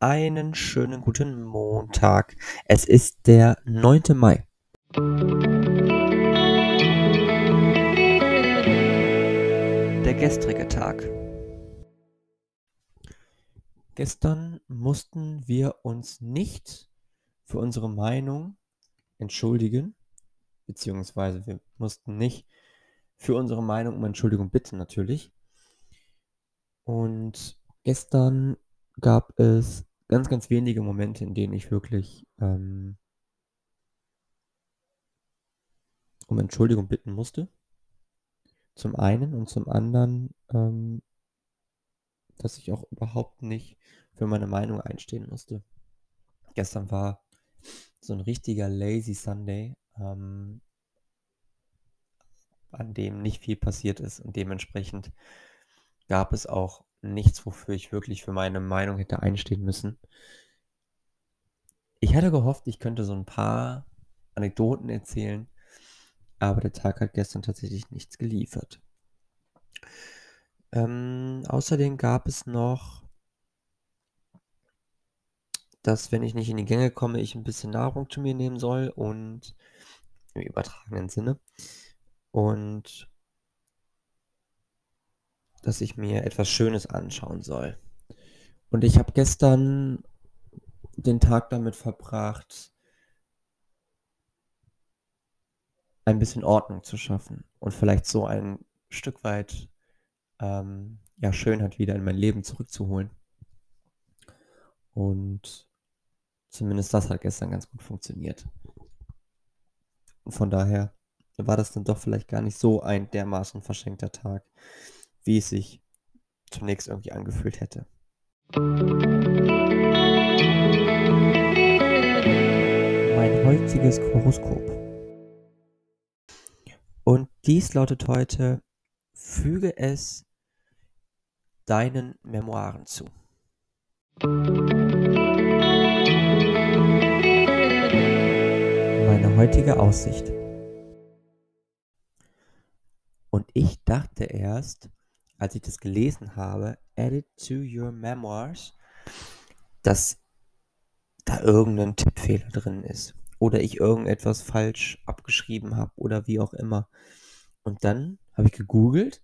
einen schönen guten Montag. Es ist der 9. Mai. Der gestrige Tag. Gestern mussten wir uns nicht für unsere Meinung entschuldigen, beziehungsweise wir mussten nicht für unsere Meinung um Entschuldigung bitten natürlich. Und gestern gab es ganz, ganz wenige Momente, in denen ich wirklich ähm, um Entschuldigung bitten musste. Zum einen und zum anderen, ähm, dass ich auch überhaupt nicht für meine Meinung einstehen musste. Gestern war so ein richtiger Lazy Sunday, ähm, an dem nicht viel passiert ist und dementsprechend gab es auch nichts, wofür ich wirklich für meine Meinung hätte einstehen müssen. Ich hatte gehofft, ich könnte so ein paar Anekdoten erzählen, aber der Tag hat gestern tatsächlich nichts geliefert. Ähm, außerdem gab es noch, dass wenn ich nicht in die Gänge komme, ich ein bisschen Nahrung zu mir nehmen soll und im übertragenen Sinne. Und dass ich mir etwas Schönes anschauen soll. Und ich habe gestern den Tag damit verbracht, ein bisschen Ordnung zu schaffen und vielleicht so ein Stück weit ähm, ja, Schönheit wieder in mein Leben zurückzuholen. Und zumindest das hat gestern ganz gut funktioniert. Und von daher war das dann doch vielleicht gar nicht so ein dermaßen verschenkter Tag, wie es sich zunächst irgendwie angefühlt hätte. Mein heutiges Horoskop. Und dies lautet heute, füge es deinen Memoiren zu. Meine heutige Aussicht. Und ich dachte erst, als ich das gelesen habe, Edit to your memoirs, dass da irgendein Tippfehler drin ist oder ich irgendetwas falsch abgeschrieben habe oder wie auch immer. Und dann habe ich gegoogelt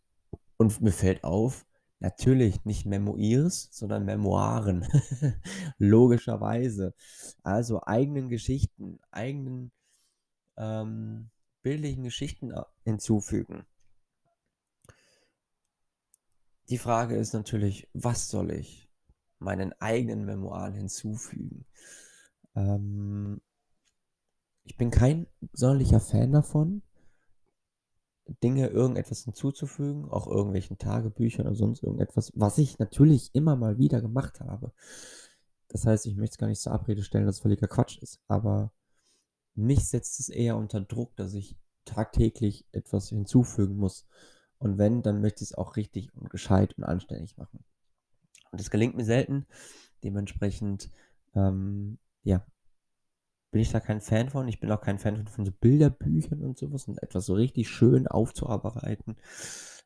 und mir fällt auf, natürlich nicht Memoirs, sondern Memoiren. Logischerweise. Also eigenen Geschichten, eigenen ähm, bildlichen Geschichten äh, hinzufügen. Die Frage ist natürlich, was soll ich meinen eigenen Memoiren hinzufügen? Ähm, ich bin kein sonderlicher Fan davon, Dinge, irgendetwas hinzuzufügen, auch irgendwelchen Tagebüchern oder sonst irgendetwas, was ich natürlich immer mal wieder gemacht habe. Das heißt, ich möchte es gar nicht zur Abrede stellen, dass es völliger Quatsch ist, aber mich setzt es eher unter Druck, dass ich tagtäglich etwas hinzufügen muss. Und wenn, dann möchte ich es auch richtig und gescheit und anständig machen. Und das gelingt mir selten. Dementsprechend, ähm, ja, bin ich da kein Fan von. Ich bin auch kein Fan von, von so Bilderbüchern und sowas und etwas so richtig schön aufzuarbeiten.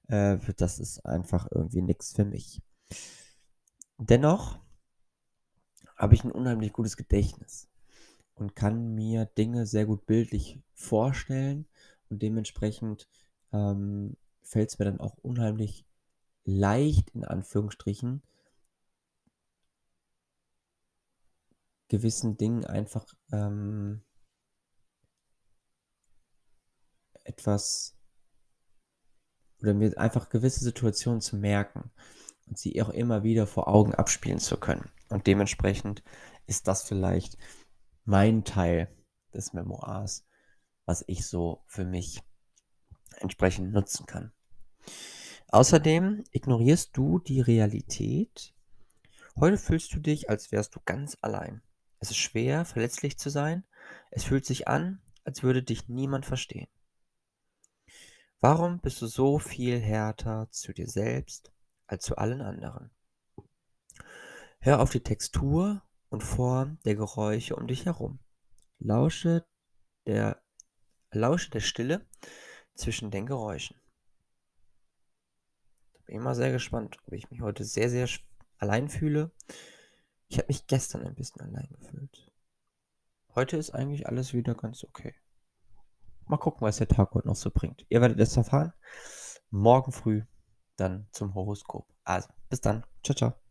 Äh, das ist einfach irgendwie nichts für mich. Dennoch habe ich ein unheimlich gutes Gedächtnis und kann mir Dinge sehr gut bildlich vorstellen und dementsprechend ähm, fällt es mir dann auch unheimlich leicht, in Anführungsstrichen, gewissen Dingen einfach ähm, etwas oder mir einfach gewisse Situationen zu merken und sie auch immer wieder vor Augen abspielen zu können. Und dementsprechend ist das vielleicht mein Teil des Memoirs, was ich so für mich entsprechend nutzen kann. Außerdem ignorierst du die Realität. Heute fühlst du dich, als wärst du ganz allein. Es ist schwer, verletzlich zu sein. Es fühlt sich an, als würde dich niemand verstehen. Warum bist du so viel härter zu dir selbst als zu allen anderen? Hör auf die Textur und Form der Geräusche um dich herum. Lausche der, lausche der Stille zwischen den Geräuschen bin immer sehr gespannt, ob ich mich heute sehr, sehr allein fühle Ich habe mich gestern ein bisschen allein gefühlt. Heute ist eigentlich alles wieder ganz okay. Mal gucken, was der Tag heute noch so bringt. Ihr werdet es erfahren. Morgen früh dann zum Horoskop. Also, bis dann. Ciao, ciao.